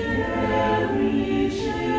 every chance